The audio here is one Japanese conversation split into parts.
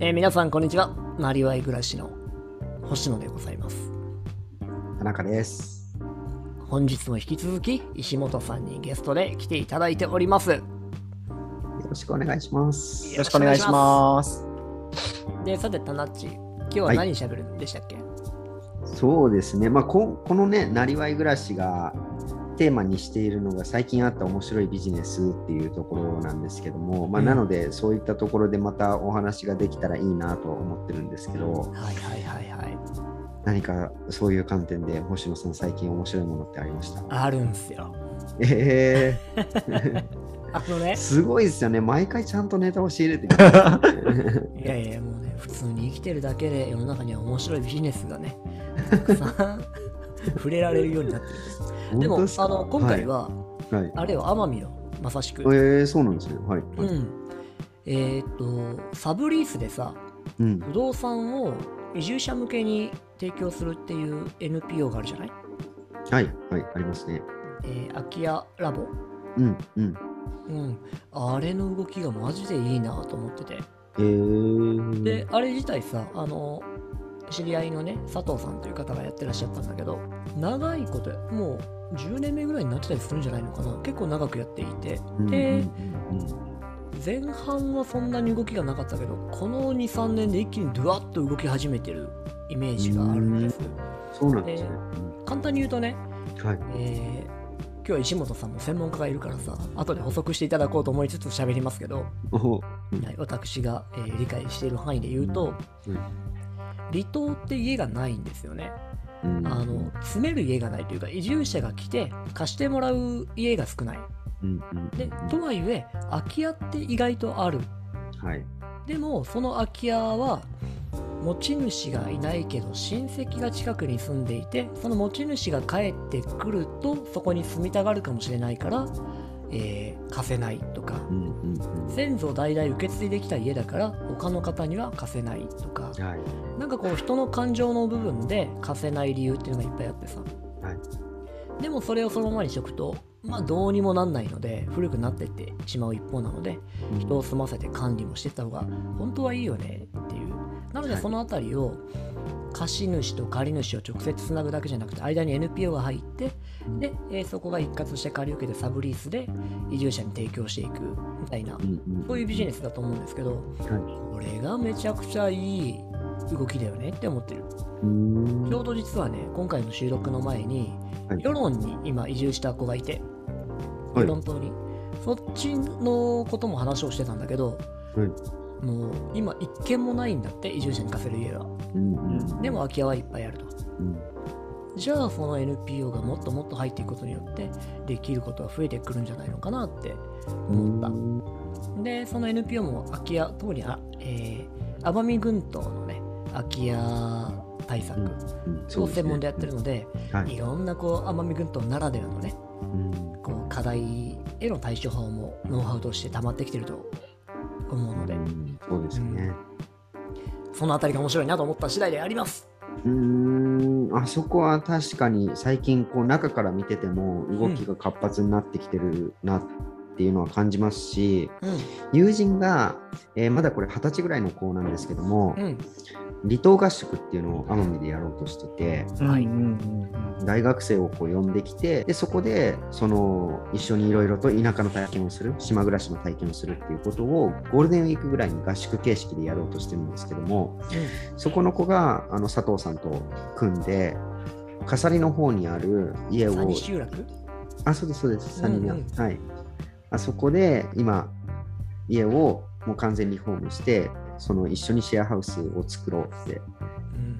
えー皆さんこんにちは。なりわい暮らしの星野でございます。田中です。本日も引き続き石本さんにゲストで来ていただいております。よろしくお願いします。よろしくお願いします。で、さて、タナッチ、今日は何喋るんでしたっけ、そうですね。まあこ、このね、なりわい暮らしがテーマにしているのが最近あった面白いビジネスっていうところなんですけども、まあ、うんなのでそういったところでまたお話ができたらいいなと思ってるんですけど、はいはいはいはい。何かそういう観点で星野さん最近面白いものってありました？あるんすよ。え あのねー、、すごいですよね。毎回ちゃんとネタを仕入れてくる。いやいや、もうね、普通に生きてるだけで世の中には面白いビジネスがね、たくさん 触れられるようになってるんです。でもあの今回、は、はいはいあれよ、奄美よ、まさしく。えー、そうなんですね。はい。はいうん。えーっと、サブリースでさ、うん不動産を移住者向けに提供するっていう NPO があるじゃない、はい、はい、ありますね。えー空き家ラボ？うん、うん。うん。あれの動きがマジでいいなと思ってて。えー、で、あれ自体さ、あの、知り合いのね、佐藤さんという方がやってらっしゃったんだけど、長いこと、もう10年目ぐらいになってたりするんじゃないのかな。結構長くやっていて。うんで、前半はそんなに動きがなかったけど、この2、3年で一気にドワッと動き始めてるイメージがあるんです。そうなんですね。簡単に言うとね、うんはい。えー今日は石本さんも専門家がいるからさ、後で補足していただこうと思いつつ喋りますけど、おはい私が、えー理解している範囲で言うと、うん離島って家がないんですよね。うんあの住める家がないというか、移住者が来て貸してもらう家が少ない。で、とはいえ、空き家って意外とある。はい。でも、その空き家は、持ち主がいないけど親戚が近くに住んでいてその持ち主が帰ってくるとそこに住みたがるかもしれないから、えー貸せないとかうんうんうん。先祖代々受け継いできた家だから他の方には貸せないとかはい。なんかこう人の感情の部分で貸せない理由っていうのがいっぱいあってさ。はい。でもそれをそのままにしとくとまあどうにもなんないので古くなってってしまう一方なので人を住ませて管理もしてった方が本当はいいよねっていう。なのではい。そのあたりを貸主と借り主を直接つなぐだけじゃなくて間に NPO が入ってで、えーそこが一括して借り受けてサブリースで移住者に提供していくみたいなそういうビジネスだと思うんですけどはこれがめちゃくちゃいい動きだよねって思ってる。ちょうど実はね今回の収録の前にはい。世論に今移住した子がいてはい。世論島に。そっちのことも話をしてたんだけどはいもう今一軒もないんだって移住者に貸せる家がうんうんでも空き家はいっぱいあると。うん。じゃあその NPO がもっともっと入っていくことによってできることは増えてくるんじゃないのかなって思った。でその NPO も空き家特にあ、えー、奄美群島のね空き家対策うんうん。を専門でやってるのではい。いろんなこう奄美群島ならではのねうん。こう課題への対処法もノウハウとして溜まってきてると思うので。うんそうですよね。そのあたりが面白いなと思った次第であります。うーん。あそこは確かに最近こう中から見てても動きが活発になってきてるなっていうのは感じますし、うん。友人が、えーまだこれ二十歳ぐらいの子なんですけども、うん。離島合宿っていうのを奄美でやろうとしててはい。大学生をこう呼んできてでそこでその一緒にいろいろと田舎の体験をする島暮らしの体験をするっていうことをゴールデンウィークぐらいに合宿形式でやろうとしてるんですけどもそこの子があの佐藤さんと組んで笠利の方にある家を三西集落あそうですそうです。三人うんうん。はいあそこで今家をもう完全リフォームしてその一緒にシェアハウスを作ろうって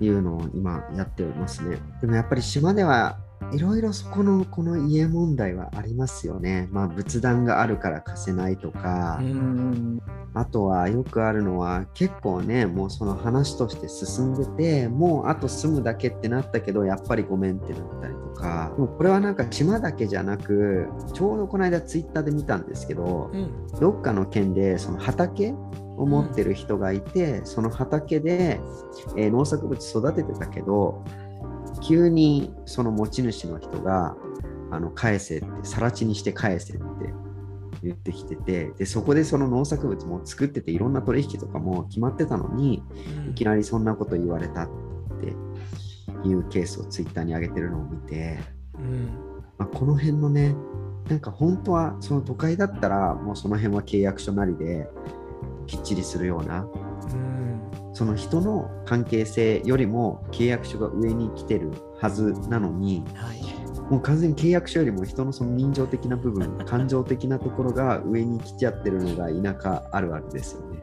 いうのを今やっておりますね。でもやっぱり島ではいろいろそこのこの家問題はありますよね。まあ仏壇があるから貸せないとか、うん。あとはよくあるのは結構ねもうその話として進んでてもうあと住むだけってなったけどやっぱりごめんってなったりとか。もうこれはなんか島だけじゃなくちょうどこの間ツイッターで見たんですけどうん。どっかの県でその畑を持ってる人がいて、その畑で、えー農作物育ててたけど急にその持ち主の人があの返せって更地にして返せって言ってきてて、でそこでその農作物も作ってていろんな取引とかも決まってたのに、うん。いきなりそんなこと言われたっていうケースをツイッターに上げてるのを見て、うん。まあ、この辺のね、なんか本当はその都会だったらもうその辺は契約書なりできっちりするような、うんその人の関係性よりも契約書が上に来てるはずなのに、はい。もう完全に契約書よりも人のその人情的な部分、感情的なところが上に来ちゃってるのが田舎あるあるですよね。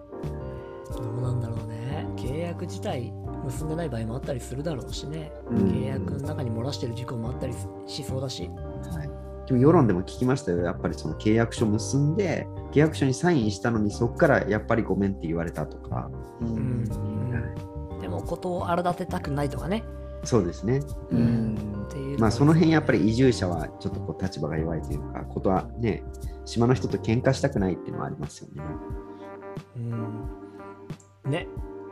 どうなんだろうね。契約自体結んでない場合もあったりするだろうしね、うん。契約の中に漏らしてる事項もあったりしそうだし。はい、でも世論でも聞きましたよ、やっぱりその契約書結んで、契約書にサインしたのにそこからやっぱりごめんって言われたとか、ううんん、でもことを荒立てたくないとかね。そうですね。うん。っていうまあその辺やっぱり移住者はちょっとこう立場が弱いというか、ことはね、島の人と喧嘩したくないっていうのはありますよね。うん。ね。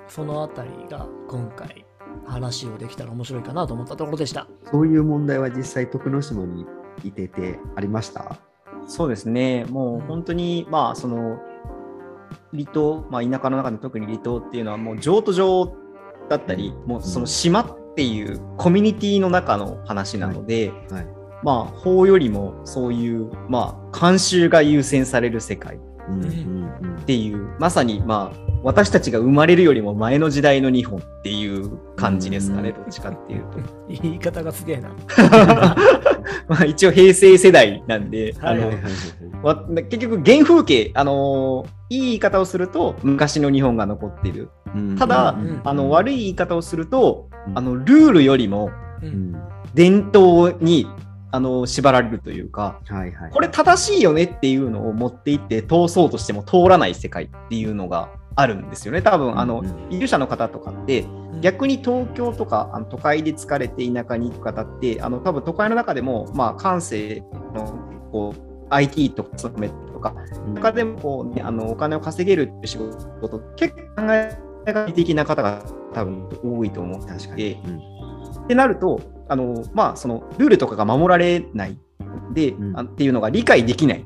そのあたりが今回話をできたら面白いかなと思ったところでした。そういう問題は実際徳之島にいててありました？そうですね、もう本当に、まあ、その離島、まあ、田舎の中で特に離島っていうのは、もう譲渡場だったり、もうその島っていうコミュニティの中の話なので、はい。まあ、法よりもそういう、まあ、慣習が優先される世界っうんうんていう、まさに、まあ、私たちが生まれるよりも前の時代の日本っていう感じですかね、うん。どっちかっていうと。言い方がすげえな。まあ一応平成世代なんで、あの結局原風景、あのいい言い方をすると昔の日本が残っている。うん。ただうん。あの悪い言い方をすると、うん。あのルールよりも伝統にあの縛られるというか、はいはい。これ正しいよねっていうのを持っていって通そうとしても通らない世界っていうのがあるんですよね。多分あのうんうん移住者の方とかって逆に東京とかあの都会で疲れて田舎に行く方ってあの多分都会の中でもまあ感性のこう IT とか勤めとか中でもこう、ね、あのお金を稼げるっていう仕事結構考えが的な方が多分多いと思って確かてに。うんってなるとあの、まあ、そのルールとかが守られない。で、うん。あっていうのが理解できない。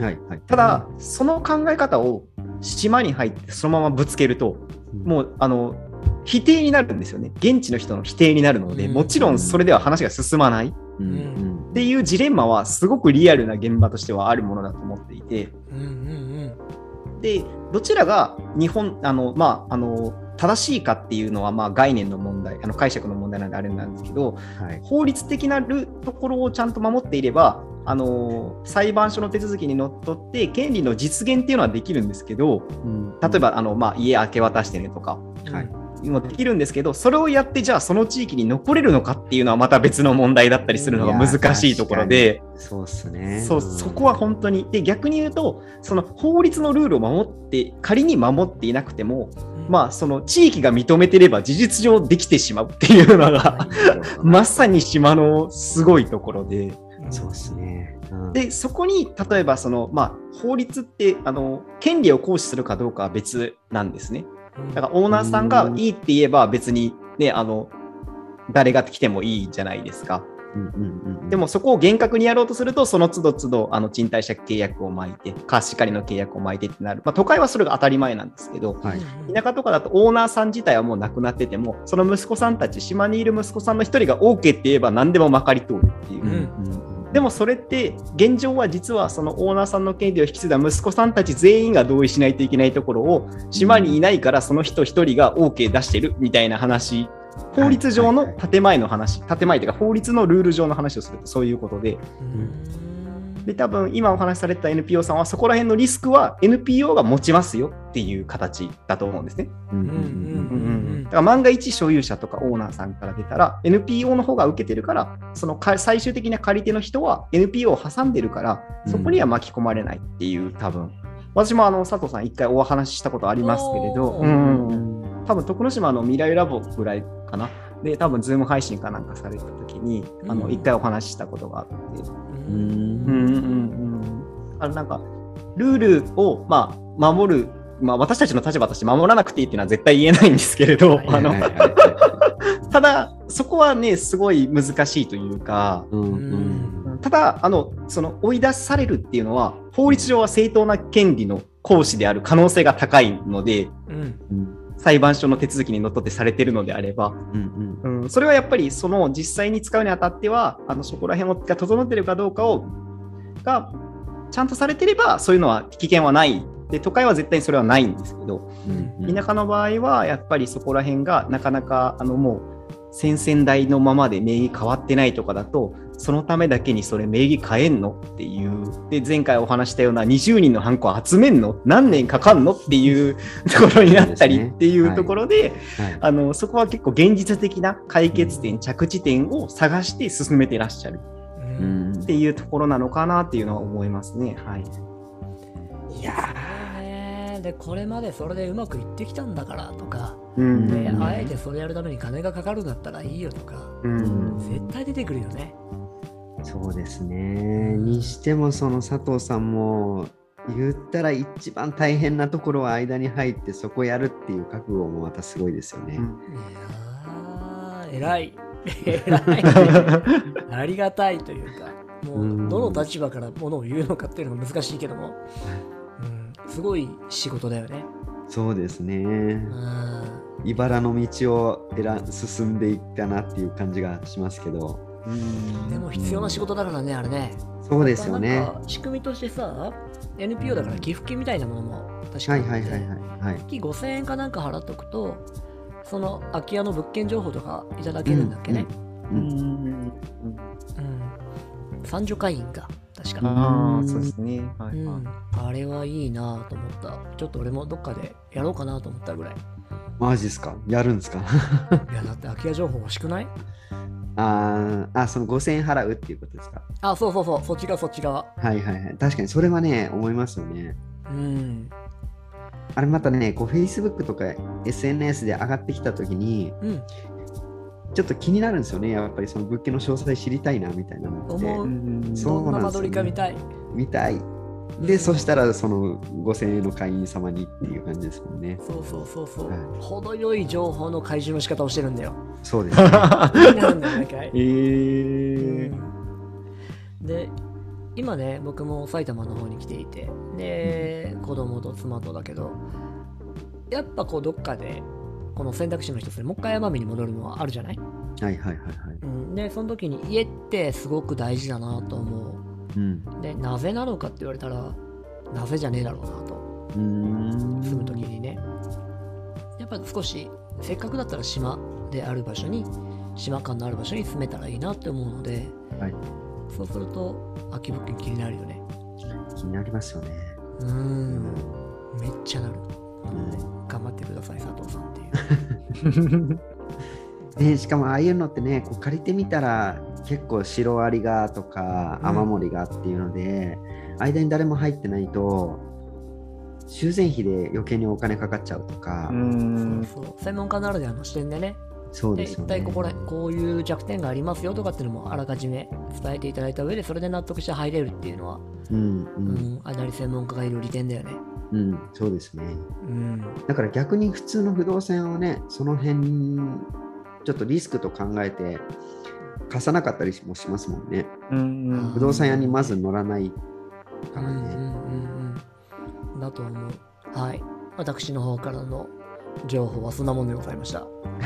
はいはい。ただ、その考え方を島に入ってそのままぶつけると、もうあの否定になるんですよね。現地の人の否定になるので、うん。もちろんそれでは話が進まない。っうん。うん。ていうジレンマはすごくリアルな現場としてはあるものだと思っていて、うん。うん。でどちらが日本あの、まあ、あの正しいかっていうのはまあ概念の問題あの解釈の問題なんであれなんですけどはい。法律的なるところをちゃんと守っていればあの裁判所の手続きにのっとって権利の実現っていうのはできるんですけど例えばあの、まあ、家明け渡してねとかうんはいもできるんですけどそれをやってじゃあその地域に残れるのかっていうのはまた別の問題だったりするのが難しいところで。そうっすね。そうそこは本当にで逆に言うとその法律のルールを守って仮に守っていなくてもまあその地域が認めてれば事実上できてしまうっていうのがまさに島のすごいところで。そうっすね。うん。でそこに例えばその、まあ、法律ってあの権利を行使するかどうかは別なんですね。だからオーナーさんがいいって言えば別にねあの誰が来てもいいじゃないですか。でもそこを厳格にやろうとすると、その都度都度あの賃貸借契約を巻いて、貸し借りの契約を巻いてってなる。まあ、都会はそれが当たり前なんですけど、はい。田舎とかだとオーナーさん自体はもう亡くなってても、その息子さんたち、島にいる息子さんの一人が OK って言えば何でもまかり通るっていう。うんうんでもそれって現状は実はそのオーナーさんの権利を引き継いだ息子さんたち全員が同意しないといけないところを島にいないからその人一人が OK 出してるみたいな話法律上の建前の話建前というか法律のルール上の話をするとそういうことで。うん。で多分今お話しされた NPO さんはそこら辺のリスクは NPO が持ちますよっていう形だと思うんですね。うんうんうんうんうん。だから万が一所有者とかオーナーさんから出たら NPO の方が受けてるからそのか最終的な借り手の人は NPO を挟んでるからそこには巻き込まれないっていう多分。私もあの佐藤さん一回お話ししたことありますけれど、うん。多分徳之島の未来ラボぐらいかな。で多分ズーム配信かなんかされた時にあのうん一回お話ししたことがあって、うん。うんうんうんあのなんかルールをまあ守るまあ、私たちの立場として守らなくていいっていうのは絶対言えないんですけれど、はいあの ただ、そこはね、すごい難しいというか、いうんううんん。ただあのその追い出されるっていうのは法律上は正当な権利の行使である可能性が高いのでうん。うん裁判所の手続きにのっとってされてるのであれば、うんうん。うん、それはやっぱりその実際に使うにあたってはあのそこら辺が整ってるかどうかをがちゃんとされてればそういうのは危険はない。で都会は絶対にそれはないんですけど。うんうん。田舎の場合はやっぱりそこら辺がなかなかあのもう先々代のままで名義変わってないとかだとそのためだけにそれ名義変えんのっていう。で前回お話したような20人のハンコ集めんの？何年かかんのっていうところになったりっていうところではい。あのそこは結構現実的な解決点着地点を探して進めてらっしゃる。っていうところなのかなっていうのは思いますね。はい、いやでこれまでそれでうまくいってきたんだからとか、うん。でうんあえてそれやるために金がかかるんだったらいいよとか。うん。絶対出てくるよねそうですね。にしても、その佐藤さんも、言ったら一番大変なところは間に入って、そこやるっていう覚悟もまたすごいですよね。いやー偉い 偉いありがたいというかもうどの立場からものを言うのかっていうのが難しいけども、うん、すごい仕事だよねそうですねう。ん茨の道を選進んでいったなっていう感じがしますけど。でも必要な仕事だからねあれね。そうですよね。仕組みとしてさ NPO だから寄付金みたいなものも確かに。はいはいはいはい。はい。月5000円かなんか払っとくとその空き家の物件情報とかいただけるんだっけね、ううんん。うん。三女会員が確か、ああそうですね。はいはい。うん、あれはいいなと思った。ちょっと俺もどっかでやろうかなと思ったぐらい。マジっすか？やるんですか？いやだって空き家情報欲しくない？あーあ、その5000円払うっていうことですか？あそうそうそうそっち側そっち側はいはいはい。確かにそれはね、思いますよね。うんあれまたね、こう Facebook とか SNS で上がってきたときに、うんちょっと気になるんですよね。やっぱりその物件の詳細知りたいなみたいなのって。思ううんそうどんな間なんですよね取りか見たい見たい。で、そしたらその5000円の会員様にっていう感じですもんね。そうそうそうそう、はい。程よい情報の開示の仕方をしてるんだよ。そうです。ね。なるんだよ毎回。えー。で今ね僕も埼玉の方に来ていて。で子供と妻とだけど。やっぱこうどっかでこの選択肢の一つでもう一回奄美に戻るのはあるじゃない、はいはいはいはい。うん、でその時に家ってすごく大事だなと思うん。うでなぜなのかって言われたらなぜじゃねえだろうなと。住む時にねやっぱ少しせっかくだったら島である場所に島感のある場所に住めたらいいなって思うのではい。そうすると空き物件気になるよね気になりますよね。うーんめっちゃなる、なので頑張ってください佐藤さんっていう ね、しかもああいうのってね、こう借りてみたら結構シロアリがとかうん。雨漏りがっていうので、間に誰も入ってないと修繕費で余計にお金かかっちゃうとか、うん。そうそう。専門家ならではの視点でね。そうですよね。体ここらこういう弱点がありますよとかっていうのもあらかじめ伝えていただいた上でそれで納得して入れるっていうのは、うんううんん、あなり専門家がいる利点だよね。うん、そうですね。うん。だから逆に普通の不動産をね、その辺ちょっとリスクと考えて貸さなかったりもしますもんね。うん不動産屋にまず乗らないからね。うんうんうんうん。だと思う。はい。私の方からの情報はそんなもんでございました。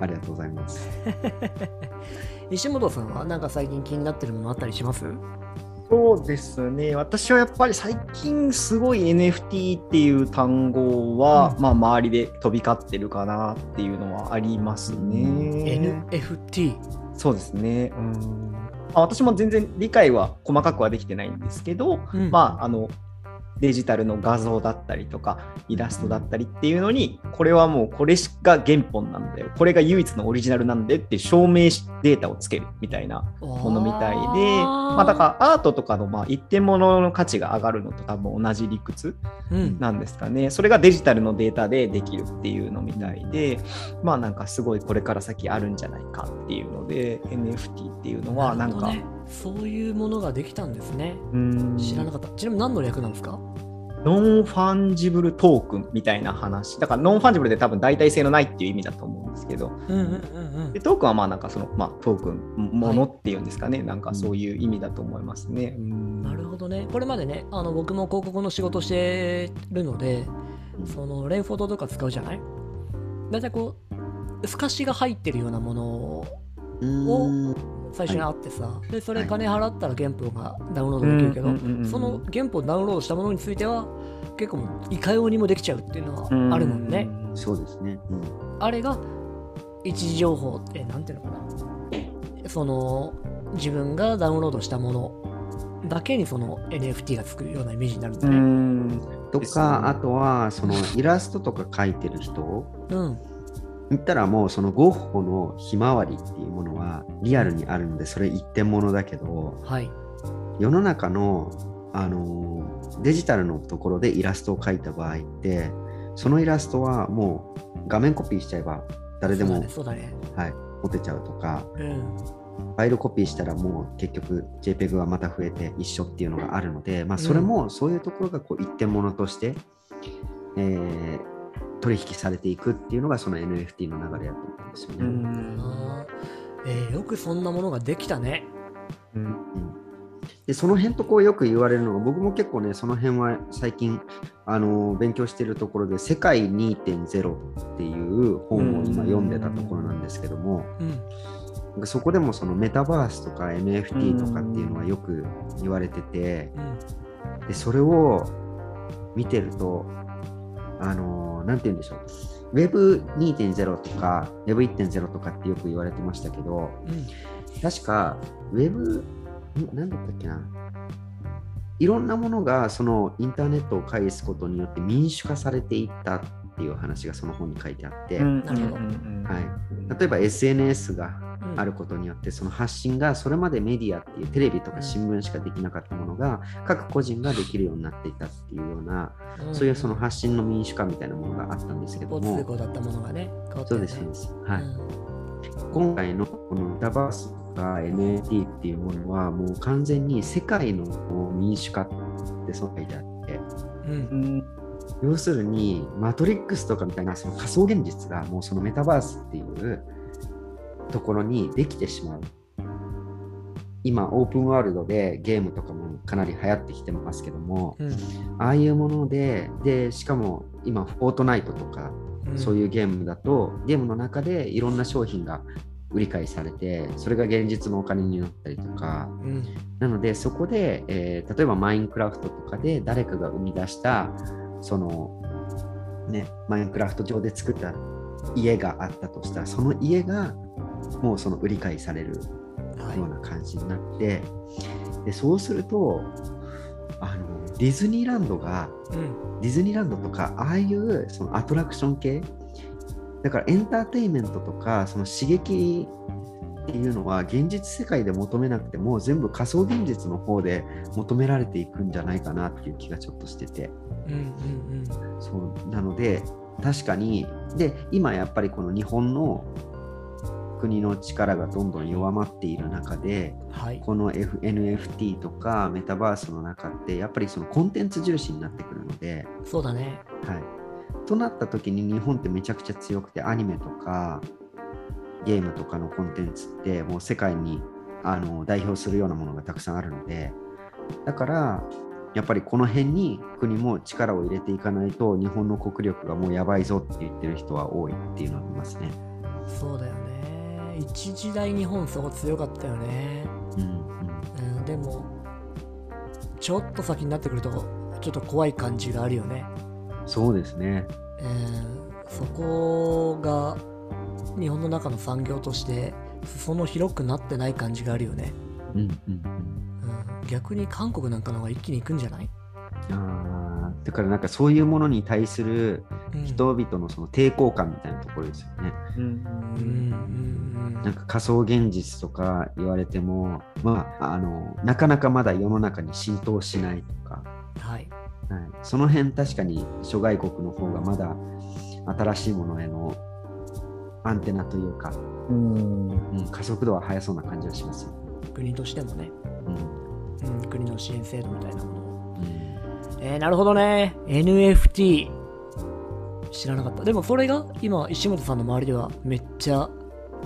ありがとうございます。石本さんはなんか最近気になってるものあったりします？そうですね。私はやっぱり最近すごい NFT っていう単語は、うん。まあ、周りで飛び交ってるかなっていうのはありますね。NFT そうですね。うんまあ私も全然理解は細かくはできてないんですけど、うんまああのデジタルの画像だったりとかイラストだったりっていうのにこれはもうこれが原本なんだよ。これが唯一のオリジナルなんだよって証明しデータをつけるみたいなものみたいでまあだからアートとかのまあ一点物の価値が上がるのと多分同じ理屈なんですかね。それがデジタルのデータでできるっていうのみたいで、まあなんかすごいこれから先あるんじゃないかっていうので、NFT っていうのはなんか、ねそういうものができたんですね。知らなかった。ちなみに何の略なんですか？ non-fungible token みたいな話。だから non-fungible で多分代替性のないっていう意味だと思うんですけど、うんうんうんでトークンはまあなんかその、まあ、トークン、ものっていうんですかね、なんかそういう意味だと思いますね。うん。なるほどね。これまでね、あの僕も広告の仕事してるので、そのレンフォードとか使うじゃない？だいたいこう、透かしが入ってるようなものを最初にあってさ、でそれはい金払ったら原本がダウンロードできるけど、うんうんうんうんその原本ダウンロードしたものについては結構いかようにもできちゃうっていうのはあるもんね。そうですね。うんあれが一時情報ってなんていうのかなその自分がダウンロードしたものだけにその NFT がつくようなイメージになるんだうね。ん。とか、あとは、そのイラストとか描いてる人、うん。言ったらもうそのゴッホのひまわりっていうものはリアルにあるので、それ一点物だけど、はい。世の中の、あのーデジタルのところでイラストを描いた場合って、そのイラストはもう画面コピーしちゃえば誰でも、そうだね。ね。はい、持てちゃうとか、うん。ファイルコピーしたらもう結局 JPEG がまた増えて一緒っていうのがあるので、まあ、それもそういうところがこう一点物として、えー取引されていくっていうのがその NFT の流れだと思うんですよね。ーえーよくそんなものができたね。うんうんでその辺とこうよく言われるのが僕も結構ねその辺は最近あの勉強しているところで「世界2.0」っていう本を今読んでたところなんですけども、うん。そこでもそのメタバースとか NFT とかっていうのはよく言われてて、うん。でそれを見てると、あのーなんて言うんでしょう、Web2.0 とか Web1.0 とかってよく言われてましたけど、うん。確か Web、んなんだったっけな、いろんなものがそのインターネットを介すことによって民主化されていったっていう話がその本に書いてあって、なるほど。はい、例えば SNS がうんあることによってその発信がそれまでメディアっていうテレビとか新聞しかできなかったものが各個人ができるようになっていたっていうようなうん。そういうその発信の民主化みたいなものがあったんですけども。だったものがね、そうですそうです、はい。うん。今回のこのメタバースとか NFT っていうものはもう完全に世界の民主化ってそう書いてあってうん。要するにマトリックスとかみたいなその仮想現実がもうそのメタバースっていうところにできてしまう今オープンワールドでゲームとかもかなり流行ってきてますけどもうん。ああいうものででしかも今フォートナイトとかそういうゲームだとゲームの中でいろんな商品が売り買いされてそれが現実のお金になったりとかうん。なのでそこで、えー例えばマインクラフトとかで誰かが生み出したそのねマインクラフト上で作った家があったとしたらその家がもうその売り買いされるはい。ような感じになって、でそうするとあのディズニーランドがうん。ディズニーランドとかああいうそのアトラクション系だからエンターテインメントとかその刺激っていうのは現実世界で求めなくても全部仮想現実の方で求められていくんじゃないかなっていう気がちょっとしてて。うんうんそうなので確かにで今やっぱりこの日本の国の力がどんどん弱まっている中でうん。はい。この、F、NFT とかメタバースの中ってやっぱりそのコンテンツ重視になってくるので、そうだね。はい、となった時に日本ってめちゃくちゃ強くてアニメとかゲームとかのコンテンツってもう世界にあの代表するようなものがたくさんあるのでだからやっぱりこの辺に国も力を入れていかないと日本の国力がもうやばいぞって言ってる人は多いっていうのは見ますね。そうだよね。一時代日本そう強かったよね。うんうんうん、でも、ちょっと先になってくると、ちょっと怖い感じがあるよね。そうですね。うん、そこが日本の中の産業として裾野広くなってない感じがあるよね。うんうんうんうん、逆に韓国なんかの方が一気に行くんじゃない、あーだからなんかそういうものに対するうん、人々のその抵抗感みたいなところですよね。うん。うんなんか仮想現実とか言われても、まあ、あのなかなかまだ世の中に浸透しないとか、うんはい。はい、その辺確かに諸外国の方がまだ新しいものへのアンテナというか、うん。うん、加速度は速そうな感じがしますよ。国としてもね、うん。うん、国の支援制度みたいなものえー、なるほどね。NFT。知らなかった。でもそれが今、石本さんの周りではめっちゃ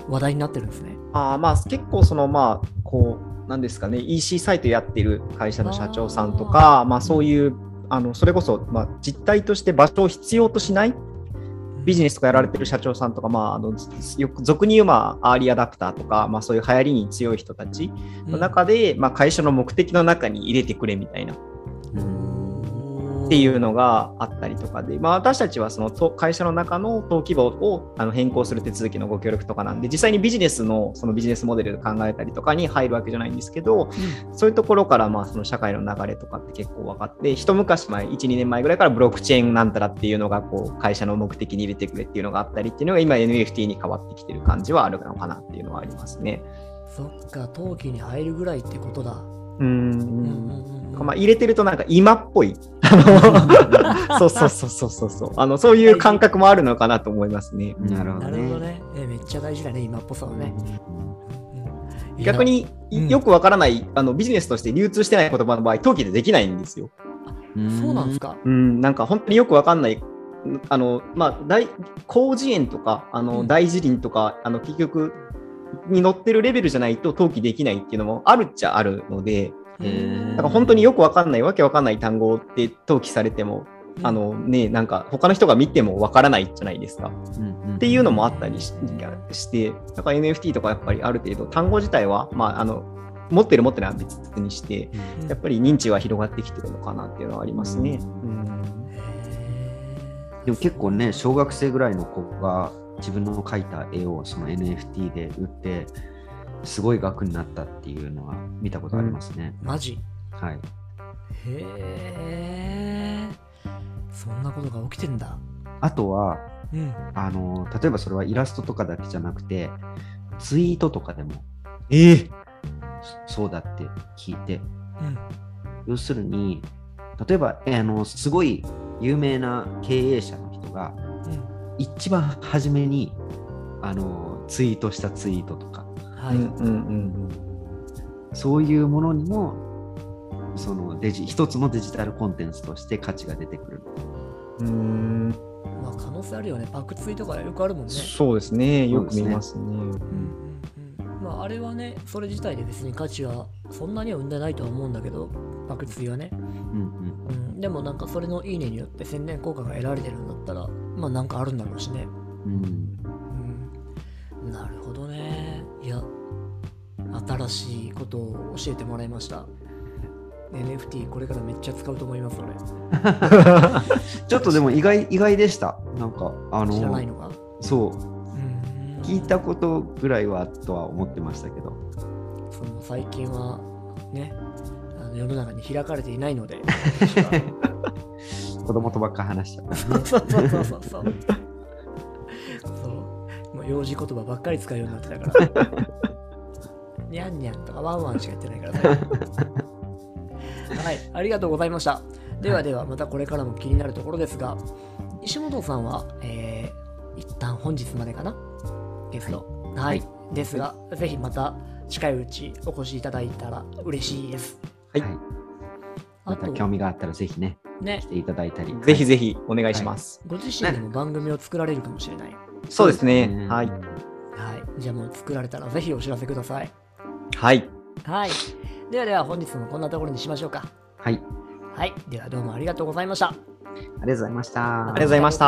話題になってるんですね。あーまあ結構そのまあこうなんですかね EC サイトやってる会社の社長さんとかまあそういうあのそれこそまあ実態として場所を必要としないビジネスとかやられてる社長さんとか、まあ、あのよく俗に言う、まあ、アーリーアダプターとか、まあ、そういう流行りに強い人たちの中で、まあ、会社の目的の中に入れてくれみたいなっていうのがあったりとかで、まあ、私たちはその会社の中の登記簿をあの変更する手続きのご協力とかなんで、実際にビジネスのそのビジネスモデルで考えたりとかに入るわけじゃないんですけど、そういうところからまあその社会の流れとかって結構分かって、一昔前、1、2年前ぐらいからブロックチェーンなんたらっていうのがこう会社の目的に入れてくれっていうのがあったりっていうのが今 NFT に変わってきてる感じはあるのかなっていうのはありますね。そっか、登記に入るぐらいってことだ。うんまあ、入れてるとなんか今っぽい。あ のそうそうそうそうそうそう。あのそういう感覚もあるのかなと思いますね。なるほどね。ね。えめっちゃ大事だね、今っぽさはね。うん逆、にうんよくわからない、あのビジネスとして流通してない言葉の場合、登記でできないんですよ。そうなんですか。うん、なんか本当によくわかんない。あのまあ、大広辞苑とかあの、うん大辞林とかあの結局に載ってるレベルじゃないと登記できないっていうのもあるっちゃあるのでだから本当によくわかんないわけわかんない単語で登記されてもあのねなんか他の人が見てもわからないじゃないですか。っていうのもあったりしして、だから NFT とかやっぱりある程度単語自体は、まあ、あの持ってる持ってないは別にして、うん。やっぱり認知は広がってきてるのかなっていうのはありますね。でも結構ね、小学生ぐらいの子が自分の描いた絵をその NFT で売って、すごい額になったっていうのは見たことありますね。マジ？はい。へえ。そんなことが起きてんだ。あとは、うん。あの、例えばそれはイラストとかだけじゃなくて、ツイートとかでもええそうだって聞いて、うん。要するに、例えば、えあのすごい有名な経営者の人が、うん。一番初めにあのツイートしたツイートとか、はい。うんうんうんそういうものにも、そのデジ一つのデジタルコンテンツとして価値が出てくる。うんまあ可能性あるよね。パクツイとかよくあるもんね。そうですね、よく見ますね。うんうんうんまああれはね、それ自体で別に価値はそんなには生んでないとは思うんだけど、パクツイはね。うんうん。でもなんかそれのいいねによって宣伝効果が得られてるんだったら、まあなんかあるんだろうしね。うんうんうん。なるほどね。いや、新しいことを教えてもらいました。NFT これからめっちゃ使うと思います、俺。ちょっとでも意外意外でした。なんか、あの知らないのか？そう、うん。聞いたことぐらいはとは思ってましたけど。その最近はね、あの世の中に開かれていないので、子供とばっか話しちゃった。そうそうそうそうそう。そうもう幼児言葉ばっかり使うようになってたから。にゃんにゃんとかワンワンしか言ってないからね。はい、ありがとうございました。ではでは、またこれからも気になるところですが、石本さんは、えー、一旦本日までかな？ゲスト。はい。ですが、ぜひまた近いうちお越しいただいたら嬉しいです。はいはいまた、興味があったらぜひね、ね、ていただいたり、ぜひぜひお願いします、はい、ご自身でも番組を作られるかもしれない。そうですね、はい。はい。じゃあもう作られたらぜひお知らせください。はい。はい。ではでは本日もこんなところにしましょうか。はい。はい。ではどうもありがとうございました。ありがとうございました。ありがとうございまし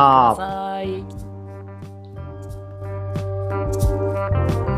た。